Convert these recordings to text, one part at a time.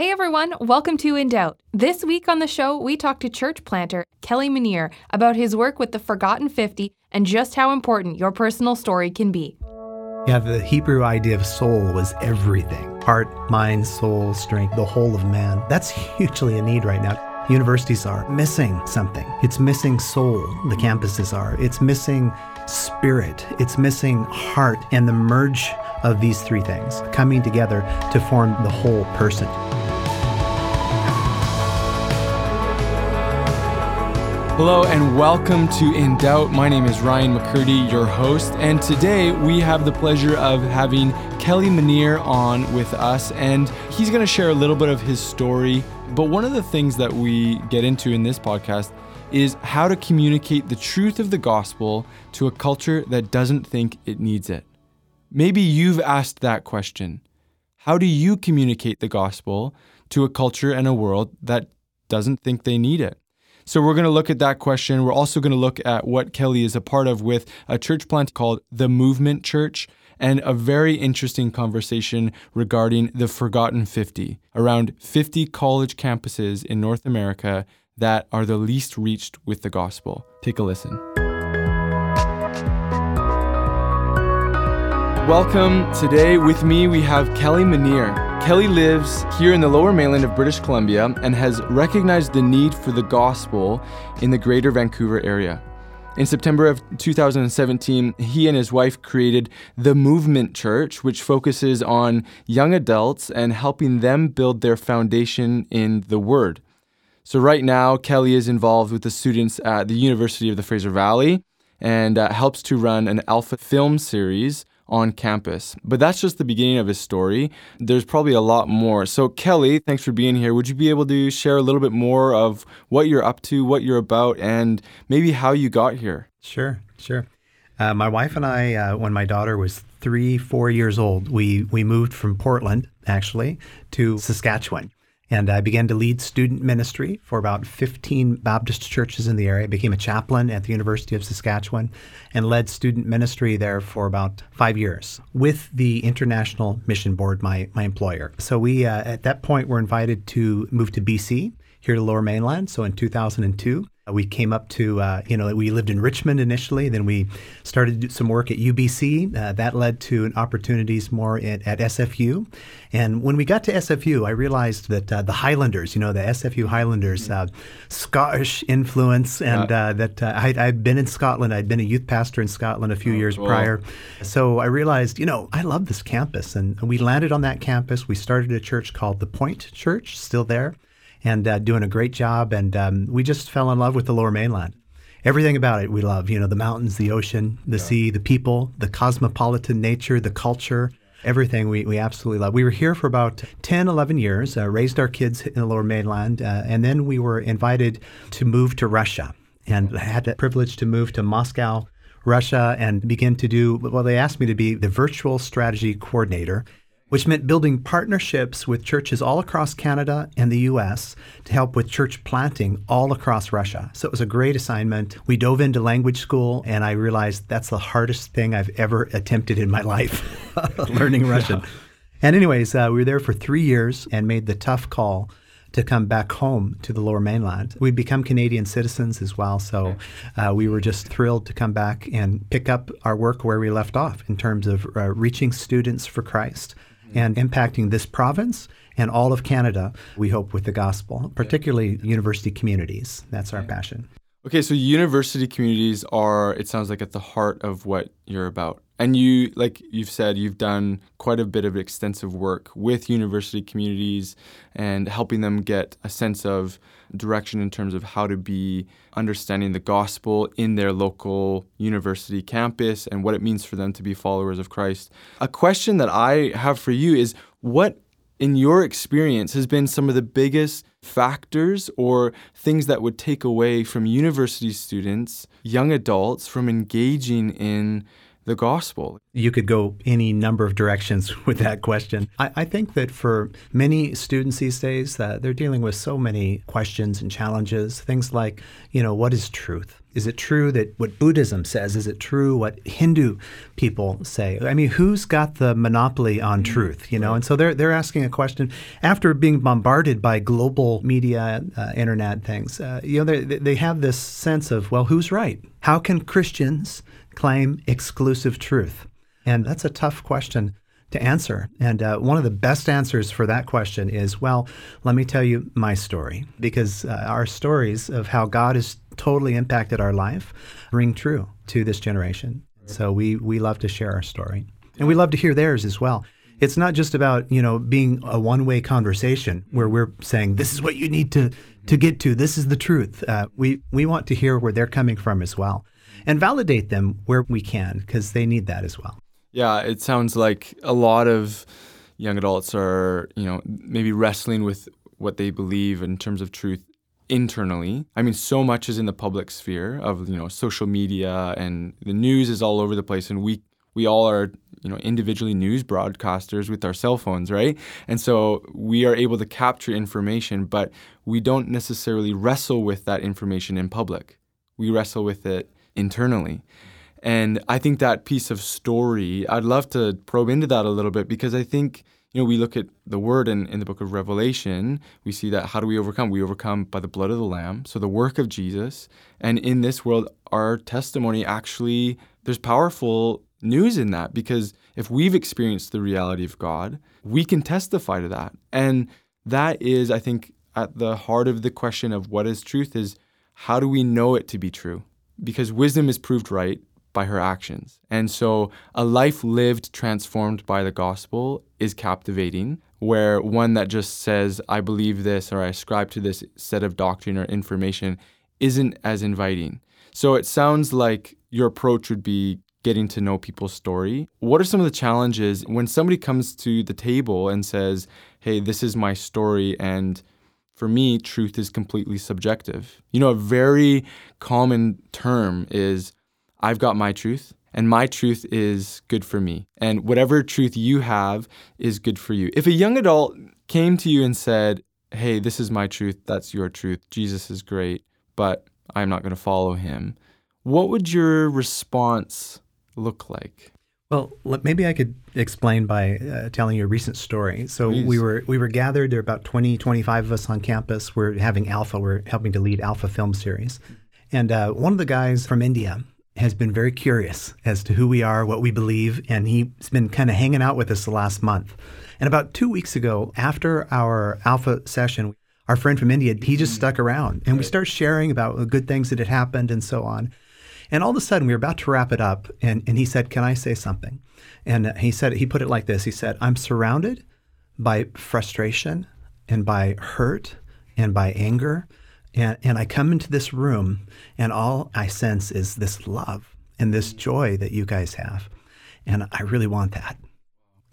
Hey everyone, welcome to In Doubt. This week on the show, we talk to church planter Kelly Manire about his work with the Forgotten 50 and just how important your personal story can be. Yeah, the Hebrew idea of soul was everything heart, mind, soul, strength, the whole of man. That's hugely in need right now. Universities are missing something. It's missing soul, the campuses are. It's missing spirit. It's missing heart. And the merge of these three things coming together to form the whole person. Hello and welcome to In Doubt. My name is Ryan McCurdy, your host, and today we have the pleasure of having Kelly Manire on with us, and he's going to share a little bit of his story. But one of the things that we get into in this podcast is how to communicate the truth of the gospel to a culture that doesn't think it needs it. Maybe you've asked that question. How do you communicate the gospel to a culture and a world that doesn't think they need it? So we're going to look at that question. We're also going to look at what Kelly is a part of with a church plant called the Movement Church and a very interesting conversation regarding the Forgotten 50, around 50 college campuses in North America that are the least reached with the gospel. Take a listen. Welcome. Today with me we have Kelly Manire. Kelly lives here in the lower mainland of British Columbia and has recognized the need for the gospel in the greater Vancouver area. In September of 2017, he and his wife created the Movement Church, which focuses on young adults and helping them build their foundation in the Word. So, right now, Kelly is involved with the students at the University of the Fraser Valley and uh, helps to run an alpha film series on campus. But that's just the beginning of his story. There's probably a lot more. So, Kelly, thanks for being here. Would you be able to share a little bit more of what you're up to, what you're about, and maybe how you got here? Sure, sure. Uh, my wife and I, uh, when my daughter was three, four years old, we, we moved from Portland, actually, to Saskatchewan. And I began to lead student ministry for about 15 Baptist churches in the area. I became a chaplain at the University of Saskatchewan and led student ministry there for about five years with the International Mission Board, my, my employer. So we, uh, at that point, were invited to move to BC, here to Lower Mainland. So in 2002, we came up to, uh, you know, we lived in Richmond initially. Then we started to do some work at UBC. Uh, that led to opportunities more at, at, SFU. And when we got to SFU, I realized that uh, the Highlanders, you know, the SFU Highlanders, uh, Scottish influence, and uh, that uh, I, had been in Scotland. I'd been a youth pastor in Scotland a few oh, years cool. prior. So I realized, you know, I love this campus. And we landed on that campus. We started a church called the Point Church, still there and uh, doing a great job. And um, we just fell in love with the Lower Mainland. Everything about it we love. You know, the mountains, the ocean, the yeah. sea, the people, the cosmopolitan nature, the culture. Everything we, we absolutely love. We were here for about 10, 11 years, uh, raised our kids in the lower mainland, uh, and then we were invited to move to Russia and had the privilege to move to Moscow, Russia, and begin to do, well, they asked me to be the virtual strategy coordinator which meant building partnerships with churches all across Canada and the US to help with church planting all across Russia. So it was a great assignment. We dove into language school, and I realized that's the hardest thing I've ever attempted in my life learning Russian. Yeah. And, anyways, uh, we were there for three years and made the tough call to come back home to the lower mainland. We'd become Canadian citizens as well, so uh, we were just thrilled to come back and pick up our work where we left off in terms of uh, reaching students for Christ and impacting this province and all of Canada, we hope, with the gospel, particularly university communities. That's our passion. Okay, so university communities are, it sounds like, at the heart of what you're about. And you, like you've said, you've done quite a bit of extensive work with university communities and helping them get a sense of direction in terms of how to be understanding the gospel in their local university campus and what it means for them to be followers of Christ. A question that I have for you is what, in your experience, has been some of the biggest factors or things that would take away from university students, young adults, from engaging in the gospel? You could go any number of directions with that question. I, I think that for many students these days, that they're dealing with so many questions and challenges. Things like, you know, what is truth? Is it true that what Buddhism says? Is it true what Hindu people say? I mean, who's got the monopoly on mm-hmm. truth? You know, and so they're they're asking a question after being bombarded by global media, uh, internet things. Uh, you know, they they have this sense of well, who's right? How can Christians claim exclusive truth? And that's a tough question to answer. And uh, one of the best answers for that question is well, let me tell you my story, because uh, our stories of how God has totally impacted our life ring true to this generation. So we, we love to share our story. And we love to hear theirs as well. It's not just about, you know, being a one-way conversation where we're saying this is what you need to to get to. This is the truth. Uh, we we want to hear where they're coming from as well, and validate them where we can because they need that as well. Yeah, it sounds like a lot of young adults are, you know, maybe wrestling with what they believe in terms of truth internally. I mean, so much is in the public sphere of, you know, social media and the news is all over the place and we we all are, you know, individually news broadcasters with our cell phones, right? And so we are able to capture information, but we don't necessarily wrestle with that information in public. We wrestle with it internally. And I think that piece of story, I'd love to probe into that a little bit because I think, you know, we look at the word in, in the book of Revelation, we see that how do we overcome? We overcome by the blood of the Lamb, so the work of Jesus. And in this world, our testimony actually, there's powerful news in that because if we've experienced the reality of God, we can testify to that. And that is, I think, at the heart of the question of what is truth is how do we know it to be true? Because wisdom is proved right by her actions. And so a life lived transformed by the gospel is captivating, where one that just says, I believe this or I ascribe to this set of doctrine or information isn't as inviting. So it sounds like your approach would be getting to know people's story. What are some of the challenges when somebody comes to the table and says, Hey, this is my story, and for me, truth is completely subjective. You know, a very common term is I've got my truth, and my truth is good for me. And whatever truth you have is good for you. If a young adult came to you and said, Hey, this is my truth, that's your truth, Jesus is great, but I'm not going to follow him, what would your response look like? Well, maybe I could explain by uh, telling you a recent story. So Please. we were we were gathered. There were about 20, 25 of us on campus. We're having Alpha. We're helping to lead Alpha Film Series, and uh, one of the guys from India has been very curious as to who we are, what we believe, and he's been kind of hanging out with us the last month. And about two weeks ago, after our alpha session, our friend from India, he just stuck around and we started sharing about the good things that had happened and so on. And all of a sudden, we were about to wrap it up, and, and he said, Can I say something? And he said, he put it like this He said, I'm surrounded by frustration and by hurt and by anger and, and I come into this room, and all I sense is this love and this joy that you guys have. And I really want that.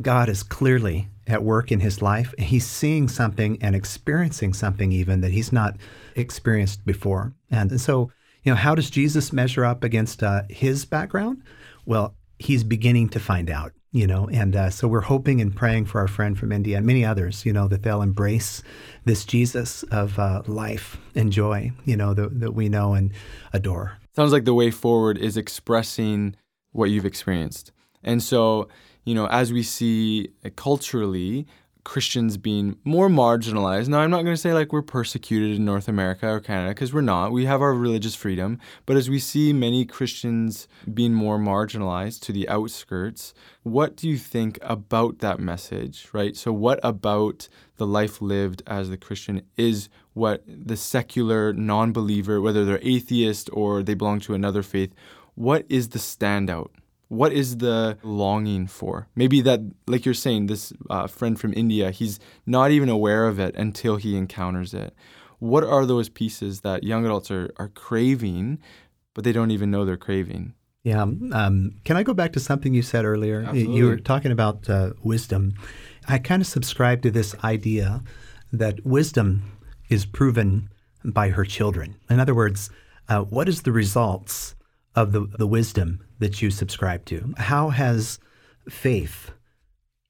God is clearly at work in his life. He's seeing something and experiencing something even that he's not experienced before. And, and so, you know, how does Jesus measure up against uh, his background? Well, he's beginning to find out you know and uh, so we're hoping and praying for our friend from india and many others you know that they'll embrace this jesus of uh, life and joy you know that, that we know and adore sounds like the way forward is expressing what you've experienced and so you know as we see uh, culturally Christians being more marginalized. Now, I'm not going to say like we're persecuted in North America or Canada because we're not. We have our religious freedom. But as we see many Christians being more marginalized to the outskirts, what do you think about that message, right? So, what about the life lived as the Christian is what the secular non believer, whether they're atheist or they belong to another faith, what is the standout? What is the longing for? Maybe that, like you're saying, this uh, friend from India, he's not even aware of it until he encounters it. What are those pieces that young adults are, are craving, but they don't even know they're craving? Yeah. Um, can I go back to something you said earlier? Absolutely. You were talking about uh, wisdom. I kind of subscribe to this idea that wisdom is proven by her children. In other words, uh, what is the results of the, the wisdom that you subscribe to? How has faith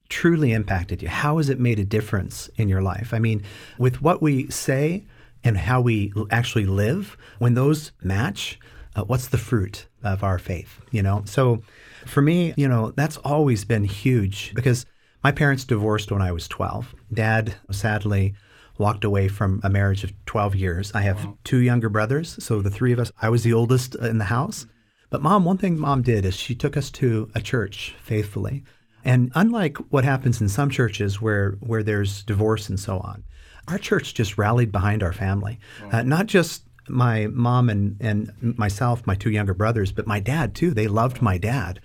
truly impacted you? How has it made a difference in your life? I mean, with what we say and how we actually live, when those match, uh, what's the fruit of our faith? You know, so for me, you know, that's always been huge because my parents divorced when I was 12. Dad sadly walked away from a marriage of 12 years. I have wow. two younger brothers, so the three of us, I was the oldest in the house. But mom, one thing mom did is she took us to a church faithfully. And unlike what happens in some churches where, where there's divorce and so on, our church just rallied behind our family. Uh, not just my mom and, and myself, my two younger brothers, but my dad too. They loved my dad.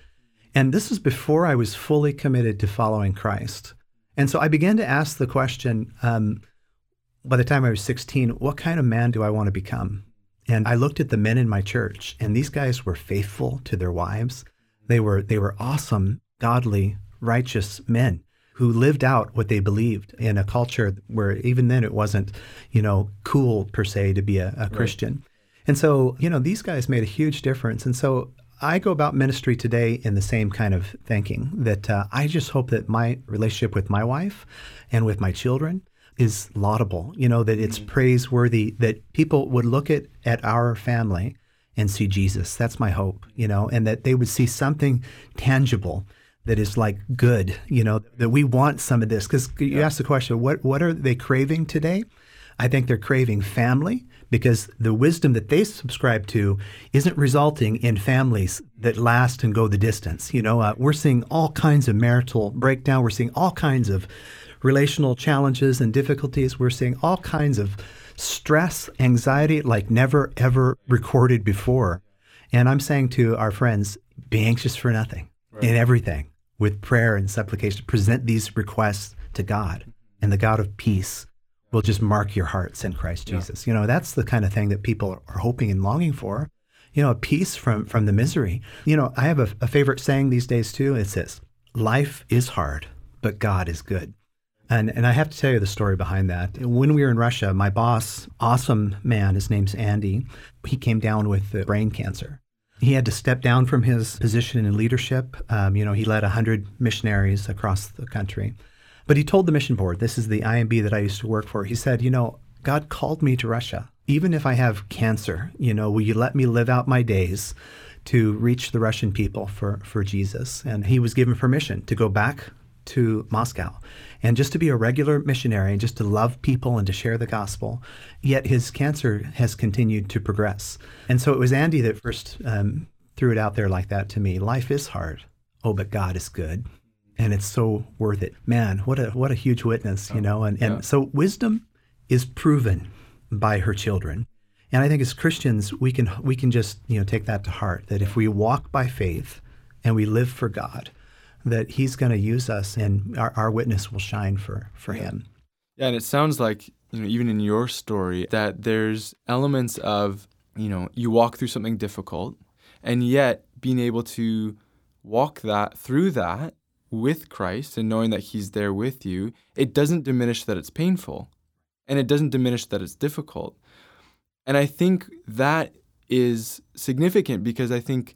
And this was before I was fully committed to following Christ. And so I began to ask the question um, by the time I was 16, what kind of man do I want to become? And I looked at the men in my church, and these guys were faithful to their wives. They were, they were awesome, godly, righteous men who lived out what they believed in a culture where even then it wasn't, you know, cool per se to be a, a Christian. Right. And so, you know, these guys made a huge difference. And so I go about ministry today in the same kind of thinking that uh, I just hope that my relationship with my wife and with my children is laudable, you know, that it's mm-hmm. praiseworthy, that people would look at, at our family and see Jesus. That's my hope, you know, and that they would see something tangible that is like good, you know, that we want some of this. Because you yeah. ask the question, what, what are they craving today? I think they're craving family because the wisdom that they subscribe to isn't resulting in families that last and go the distance. You know, uh, we're seeing all kinds of marital breakdown. We're seeing all kinds of relational challenges and difficulties. We're seeing all kinds of stress, anxiety like never ever recorded before. And I'm saying to our friends, be anxious for nothing right. in everything with prayer and supplication. Present these requests to God, and the God of peace will just mark your hearts in Christ Jesus. Yeah. You know, that's the kind of thing that people are hoping and longing for. You know, a peace from from the misery. You know, I have a, a favorite saying these days too. It says, "Life is hard, but God is good." And, and I have to tell you the story behind that. When we were in Russia, my boss, awesome man, his name's Andy, he came down with brain cancer. He had to step down from his position in leadership. Um, you know, he led 100 missionaries across the country. But he told the mission board, this is the IMB that I used to work for, he said, you know, God called me to Russia. Even if I have cancer, you know, will you let me live out my days to reach the Russian people for, for Jesus? And he was given permission to go back to Moscow and just to be a regular missionary and just to love people and to share the gospel. Yet his cancer has continued to progress. And so it was Andy that first um, threw it out there like that to me. Life is hard. Oh, but God is good. And it's so worth it. Man, what a what a huge witness, you know. And and yeah. so wisdom is proven by her children. And I think as Christians, we can we can just you know take that to heart that if we walk by faith and we live for God, that he's going to use us and our, our witness will shine for, for him. Yeah, and it sounds like, you know, even in your story, that there's elements of, you know, you walk through something difficult and yet being able to walk that through that with Christ and knowing that he's there with you, it doesn't diminish that it's painful and it doesn't diminish that it's difficult. And I think that is significant because I think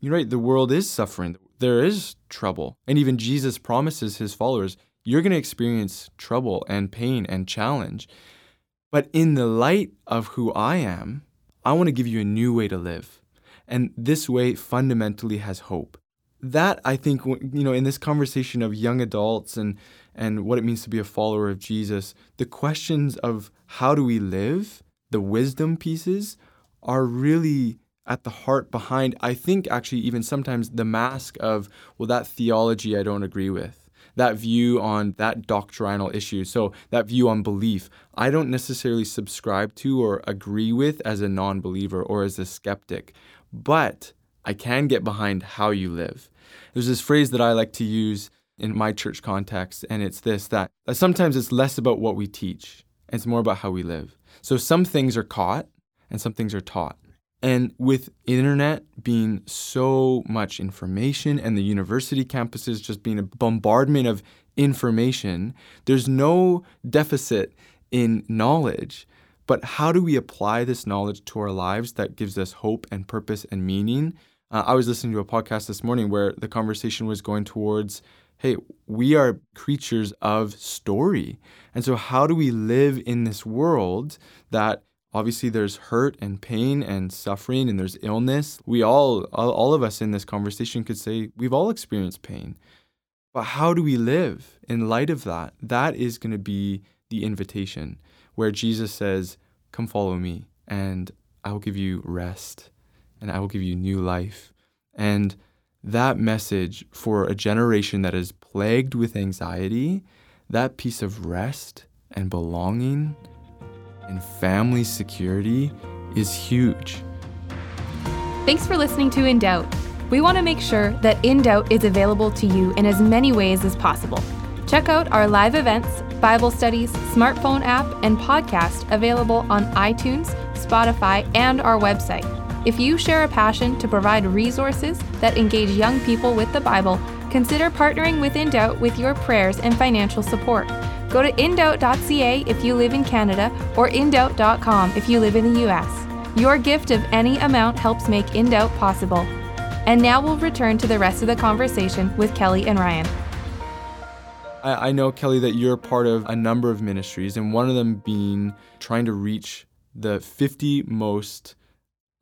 you're right, the world is suffering there is trouble. And even Jesus promises his followers, you're going to experience trouble and pain and challenge. But in the light of who I am, I want to give you a new way to live. And this way fundamentally has hope. That I think you know in this conversation of young adults and and what it means to be a follower of Jesus, the questions of how do we live, the wisdom pieces are really at the heart behind, I think, actually, even sometimes the mask of, well, that theology I don't agree with, that view on that doctrinal issue. So, that view on belief, I don't necessarily subscribe to or agree with as a non believer or as a skeptic, but I can get behind how you live. There's this phrase that I like to use in my church context, and it's this that, sometimes it's less about what we teach, it's more about how we live. So, some things are caught and some things are taught. And with internet being so much information and the university campuses just being a bombardment of information, there's no deficit in knowledge. But how do we apply this knowledge to our lives that gives us hope and purpose and meaning? Uh, I was listening to a podcast this morning where the conversation was going towards hey, we are creatures of story. And so, how do we live in this world that obviously there's hurt and pain and suffering and there's illness? We all, all of us in this conversation could say we've all experienced pain. But how do we live in light of that? That is going to be the invitation where Jesus says, Come follow me, and I will give you rest, and I will give you new life. And that message for a generation that is plagued with anxiety, that piece of rest and belonging and family security is huge. Thanks for listening to In Doubt. We want to make sure that In Doubt is available to you in as many ways as possible. Check out our live events, Bible studies, smartphone app, and podcast available on iTunes, Spotify, and our website. If you share a passion to provide resources that engage young people with the Bible, consider partnering with In Doubt with your prayers and financial support. Go to indoubt.ca if you live in Canada or indoubt.com if you live in the US. Your gift of any amount helps make InDoubt possible. And now we'll return to the rest of the conversation with Kelly and Ryan. I, I know, Kelly, that you're part of a number of ministries, and one of them being trying to reach the 50 most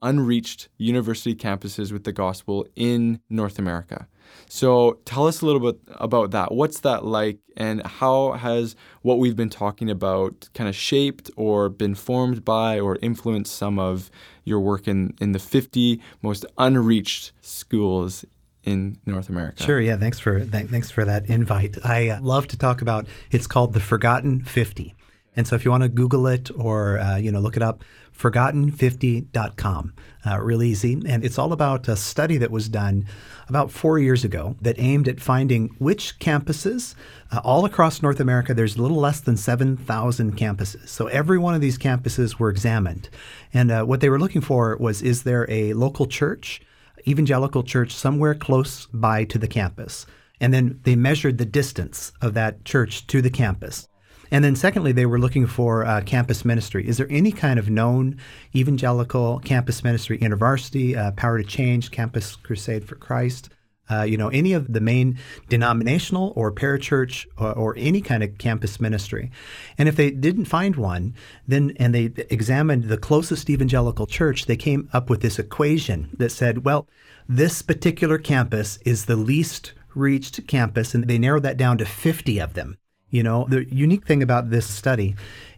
unreached university campuses with the gospel in North America. So tell us a little bit about that. What's that like, and how has what we've been talking about kind of shaped or been formed by or influenced some of your work in, in the 50 most unreached schools in North America. Sure. Yeah. Thanks for th- thanks for that invite. I uh, love to talk about. It's called the Forgotten 50. And so if you want to Google it or uh, you know look it up, forgotten50.com. Uh, real easy. And it's all about a study that was done about four years ago that aimed at finding which campuses uh, all across North America, there's a little less than 7,000 campuses. So every one of these campuses were examined. And uh, what they were looking for was is there a local church, evangelical church, somewhere close by to the campus? And then they measured the distance of that church to the campus. And then, secondly, they were looking for uh, campus ministry. Is there any kind of known evangelical campus ministry, InterVarsity, uh, Power to Change, Campus Crusade for Christ? Uh, you know, any of the main denominational or parachurch or, or, any kind of campus ministry. And if they didn't find one, then and they examined the closest evangelical church, they came up with this equation that said, well, this particular campus is the least reached campus, and they narrowed that down to 50 of them. You know, the unique thing about this study,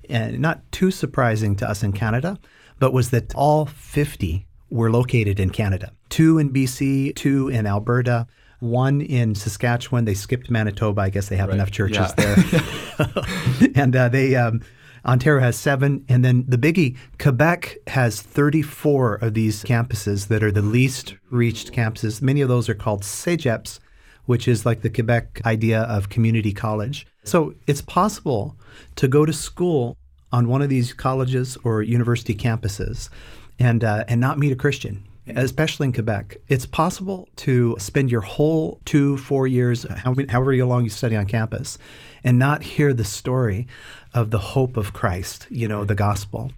and not too surprising to us in Canada, but was that all 50 were located in Canada. Two in BC, two in Alberta, one in Saskatchewan. They skipped Manitoba. I guess they have right. enough churches yeah. there. and uh, they um, Ontario has seven, and then the biggie, Quebec has 34 of these campuses that are the least reached campuses. Many of those are called CEGEPs, which is like the Quebec idea of community college. So it's possible to go to school on one of these colleges or university campuses and, uh, and not meet a Christian, especially in Quebec. It's possible to spend your whole two, four years, however long you study on campus, and not hear the story of the hope of Christ, you know, the gospel.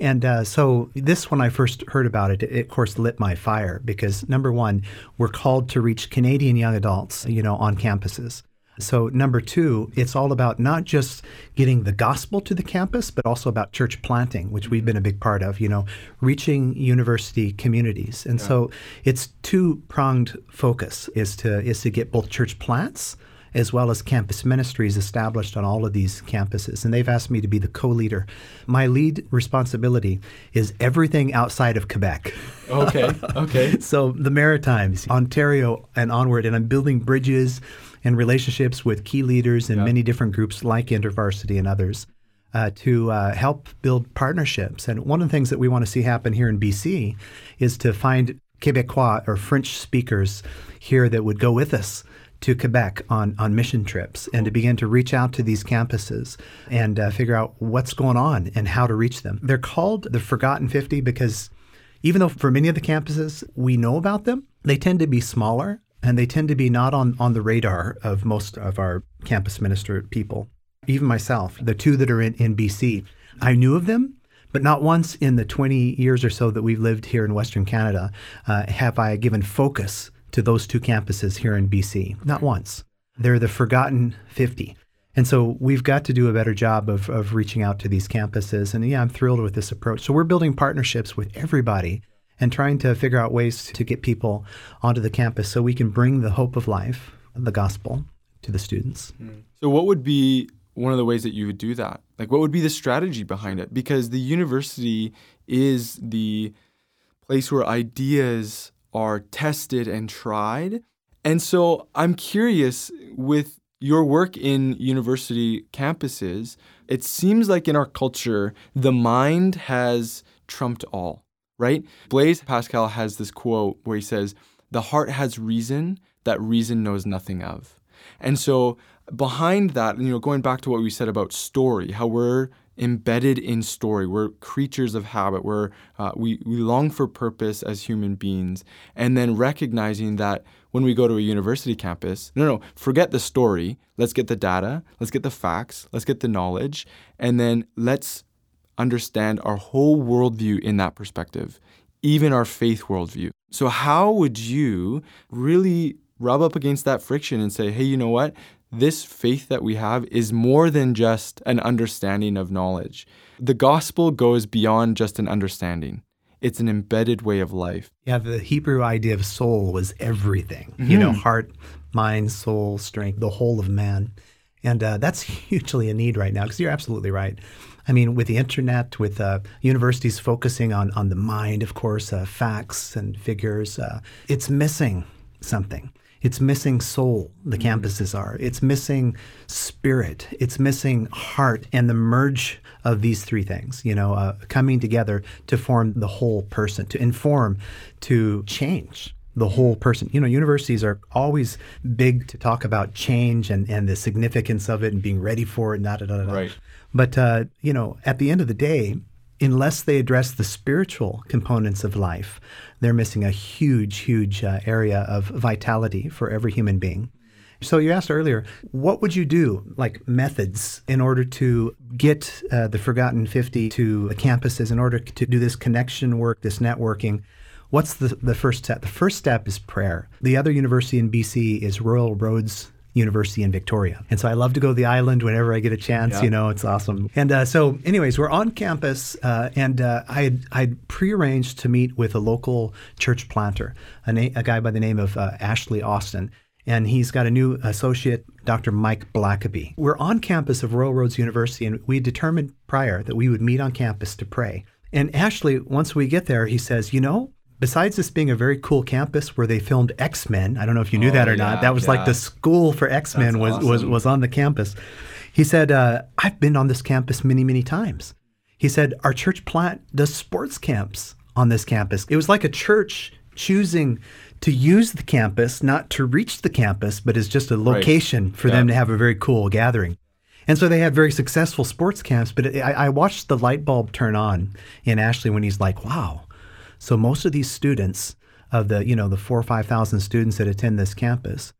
And uh, so this, when I first heard about it, it, of course lit my fire because number one, we're called to reach Canadian young adults, you know, on campuses. So, number two, it's all about not just getting the gospel to the campus, but also about church planting, which we've been a big part of, you know, reaching university communities. And yeah. so it's two pronged focus is to is to get both church plants as well as campus ministries established on all of these campuses. And they've asked me to be the co leader. My lead responsibility is everything outside of Quebec. Okay, okay. so the Maritimes, Ontario, and onward. And I'm building bridges and relationships with key leaders in many different groups like InterVarsity and others uh, to uh, help build partnerships. And one of the things that we want to see happen here in BC is to find Quebecois or French speakers here that would go with us to Quebec on, on mission trips and to begin to reach out to these campuses and uh, figure out what's going on and how to reach them. They're called the Forgotten 50 because even though for many of the campuses we know about them, they tend to be smaller and they tend to be not on, on the radar of most of our campus minister people. Even myself, the two that are in, in BC, I knew of them, But not once in the 20 years or so that we've lived here in Western Canada uh, have I given focus to those two campuses here in BC. Not once. They're the forgotten 50. And so we've got to do a better job of, of reaching out to these campuses. And yeah, I'm thrilled with this approach. So we're building partnerships with everybody and trying to figure out ways to get people onto the campus so we can bring the hope of life, the gospel, to the students. Mm. So, what would be one of the ways that you would do that? Like, what would be the strategy behind it? Because the university is the place where ideas are tested and tried. And so, I'm curious with your work in university campuses, it seems like in our culture, the mind has trumped all, right? Blaise Pascal has this quote where he says, The heart has reason that reason knows nothing of. And so, behind that, you know, going back to what we said about story, how we're embedded in story. We're creatures of habit. We're, uh, we, we long for purpose as human beings. And then recognizing that when we go to a university campus, no, no, forget the story. Let's get the data. Let's get the facts. Let's get the knowledge. And then let's understand our whole worldview in that perspective, even our faith worldview. So, how would you really rub up against that friction and say, hey, you know what? This faith that we have is more than just an understanding of knowledge. The gospel goes beyond just an understanding. It's an embedded way of life. Yeah, the Hebrew idea of soul was everything. Mm-hmm. You know, heart, mind, soul, strength, the whole of man. And uh, that's hugely a need right now because you're absolutely right. I mean, with the internet, with uh, universities focusing on, on the mind, of course, uh, facts and figures, uh, it's missing something. It's missing soul, the mm-hmm. campuses are. It's missing spirit. It's missing heart and the merge of these three things, you know, uh, coming together to form the whole person, to inform, to change the whole person. You know, universities are always big to talk about change and, and the significance of it and being ready for it. Da, da, da, da. Right. But, uh, you know, at the end of the day, unless they address the spiritual components of life, they're missing a huge, huge uh, area of vitality for every human being. So you asked earlier, what would you do, like methods, in order to get uh, the Forgotten 50 to campuses, in order to do this connection work, this networking? What's the, the first step? The first step is prayer. The other university in BC is Royal Roads University in Victoria. And so I love to go to the island whenever I get a chance. Yeah. You know, it's awesome. And uh, so, anyways, we're on campus, uh, and uh, I had I'd prearranged to meet with a local church planter, a, na- a guy by the name of uh, Ashley Austin. And he's got a new associate, Dr. Mike Blackaby. We're on campus of Royal Roads University, and we determined prior that we would meet on campus to pray. And Ashley, once we get there, he says, You know, besides this being a very cool campus where they filmed X Men, I don't know if you knew oh, that or yeah, not. That was yeah. like the school for X Men was, awesome. was was on the campus. He said, uh, "I've been on this campus many many times." He said, "Our church plant does sports camps on this campus. It was like a church choosing." To use the campus, not to reach the campus, but as just a location right. for yeah. them to have a very cool gathering. And so they had very successful sports camps. But it, I, I watched the light bulb turn on in Ashley when he's like, wow, so most of these students of the, you know, the four or 5,000 students that attend this campus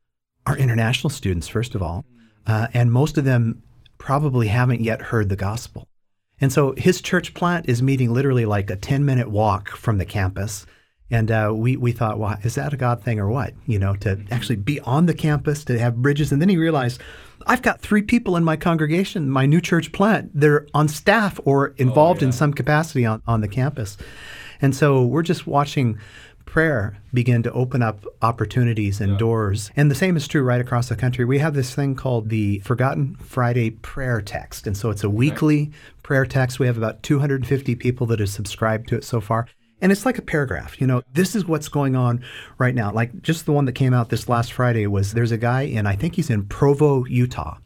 are international students, first of all. Uh, and most of them probably haven't yet heard the gospel. And so his church plant is meeting literally like a 10 minute walk from the campus. And uh, we, we thought, well, is that a God thing or what? You know, to actually be on the campus, to have bridges. And then he realized, I've got three people in my congregation, my new church plant. They're on staff or involved oh, yeah. in some capacity on, on the campus. And so we're just watching prayer begin to open up opportunities and yeah. doors. And the same is true right across the country. We have this thing called the Forgotten Friday Prayer Text. And so it's a weekly prayer text. We have about 250 people that have subscribed to it so far. And it's like a paragraph, you know, this is what's going on right now. Like just the one that came out this last Friday was there's a guy in, I think he's in Provo, Utah,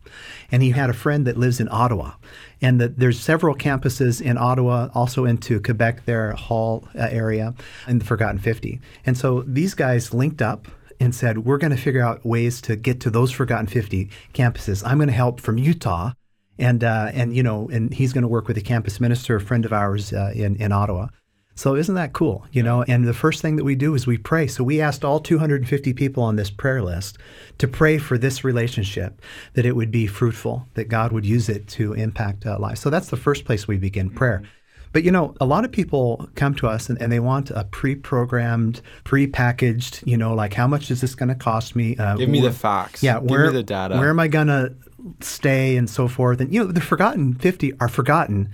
and he had a friend that lives in Ottawa. And the, there's several campuses in Ottawa, also into Quebec, their Hull uh, area, in the Forgotten 50. And so these guys linked up and said, we're going to figure out ways to get to those Forgotten 50 campuses. I'm going to help from Utah. And, uh, and you know, and he's going to work with a campus minister, a friend of ours uh, in, in Ottawa. So isn't that cool? You know, and the first thing that we do is we pray. So we asked all 250 people on this prayer list to pray for this relationship, that it would be fruitful, that God would use it to impact uh, lives. So that's the first place we begin prayer. Mm-hmm. But you know, a lot of people come to us and, and they want a pre-programmed, pre-packaged. You know, like how much is this going to cost me? Uh, Give me the facts. Yeah, Give where me the data. Where am I going to stay and so forth? And you know, the forgotten fifty are forgotten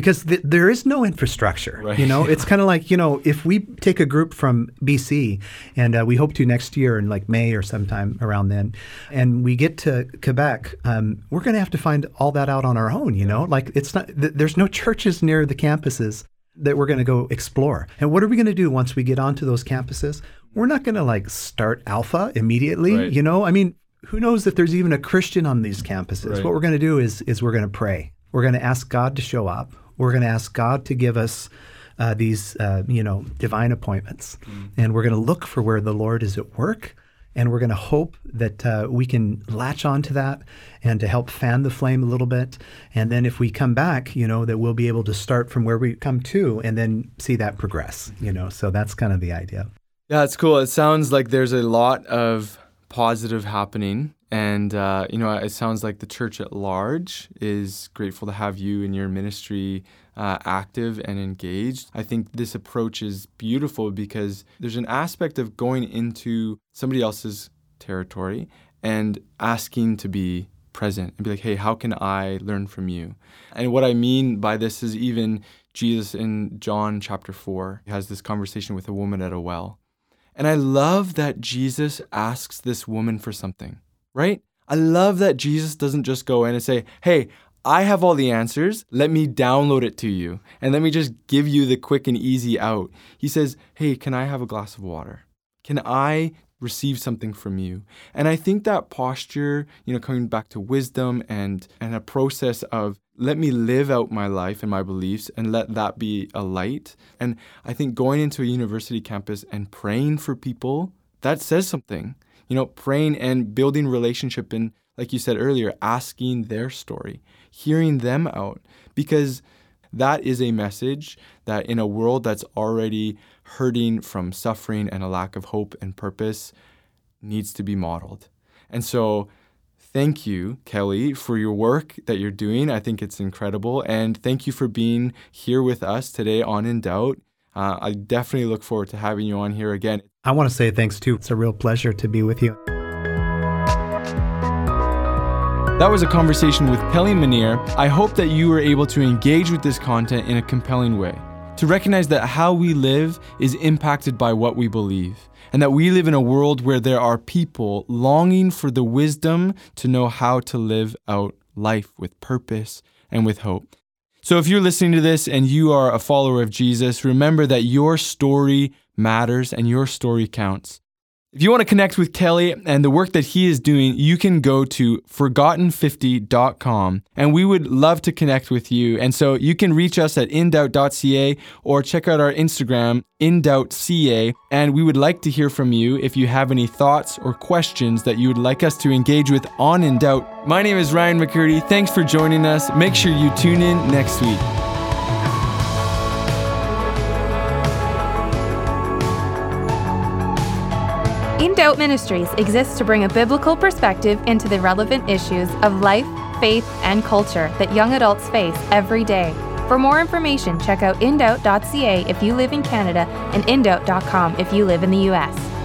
because th- there is no infrastructure. Right. You know, it's kind of like you know, if we take a group from BC and uh, we hope to next year in like May or sometime around then, and we get to Quebec, um, we're going to have to find all that out on our own. You know, like it's not. Th- there's no churches near the campuses that we're going to go explore. And what are we going to do once we get onto those campuses? We're not going to like start alpha immediately. Right. You know, I mean, who knows if there's even a Christian on these campuses? Right. What we're going to do is is we're going to pray. We're going to ask God to show up. We're going to ask God to give us uh, these, uh, you know, divine appointments, mm. and we're going to look for where the Lord is at work, and we're going to hope that uh, we can latch onto that and to help fan the flame a little bit. And then if we come back, you know, that we'll be able to start from where we come to, and then see that progress. You know, so that's kind of the idea. Yeah, it's cool. It sounds like there's a lot of positive happening and, uh, you know, it sounds like the church at large is grateful to have you and your ministry uh, active and engaged. I think this approach is beautiful because there's an aspect of going into somebody else's territory and asking to be present and be like, hey, how can I learn from you? And what I mean by this is even Jesus in John chapter 4 has this conversation with a woman at a well. And I love that Jesus asks this woman for something right? I love that Jesus doesn't just go in and say, hey, I have all the answers. Let me download it to you. And let me just give you the quick and easy out. He says, Hey, can I have a glass of water? Can I receive something from you? And I think that posture, you know, coming back to wisdom and, and a process of let me live out my life and my beliefs and let that be a light. And I think going into a university campus and praying for people, that says something you know, praying and building relationship and, like you said earlier, asking their story, hearing them out, because that is a message that in a world that's already hurting from suffering and a lack of hope and purpose needs to be modeled. And so, thank you, Kelly, for your work that you're doing. I think it's incredible. And thank you for being here with us today on In Doubt. Uh, I definitely look forward to having you on here again. I want to say thanks too. It's a real pleasure to be with you. That was a conversation with Kelly Manire. I hope that you were able to engage with this content in a compelling way, to recognize that how we live is impacted by what we believe, and that we live in a world where there are people longing for the wisdom to know how to live out life with purpose and with hope. So, if you're listening to this and you are a follower of Jesus, remember that your story matters and your story counts. If you want to connect with Kelly and the work that he is doing, you can go to forgotten50.com and we would love to connect with you. And so you can reach us at indoubt.ca or check out our Instagram, indoubtca. And we would like to hear from you if you have any thoughts or questions that you would like us to engage with on In Doubt. My name is Ryan McCurdy. Thanks for joining us. Make sure you tune in next week. Doubt Ministries exists to bring a biblical perspective into the relevant issues of life, faith, and culture that young adults face every day. For more information, check out indoubt.ca if you live in Canada and indoubt.com if you live in the US.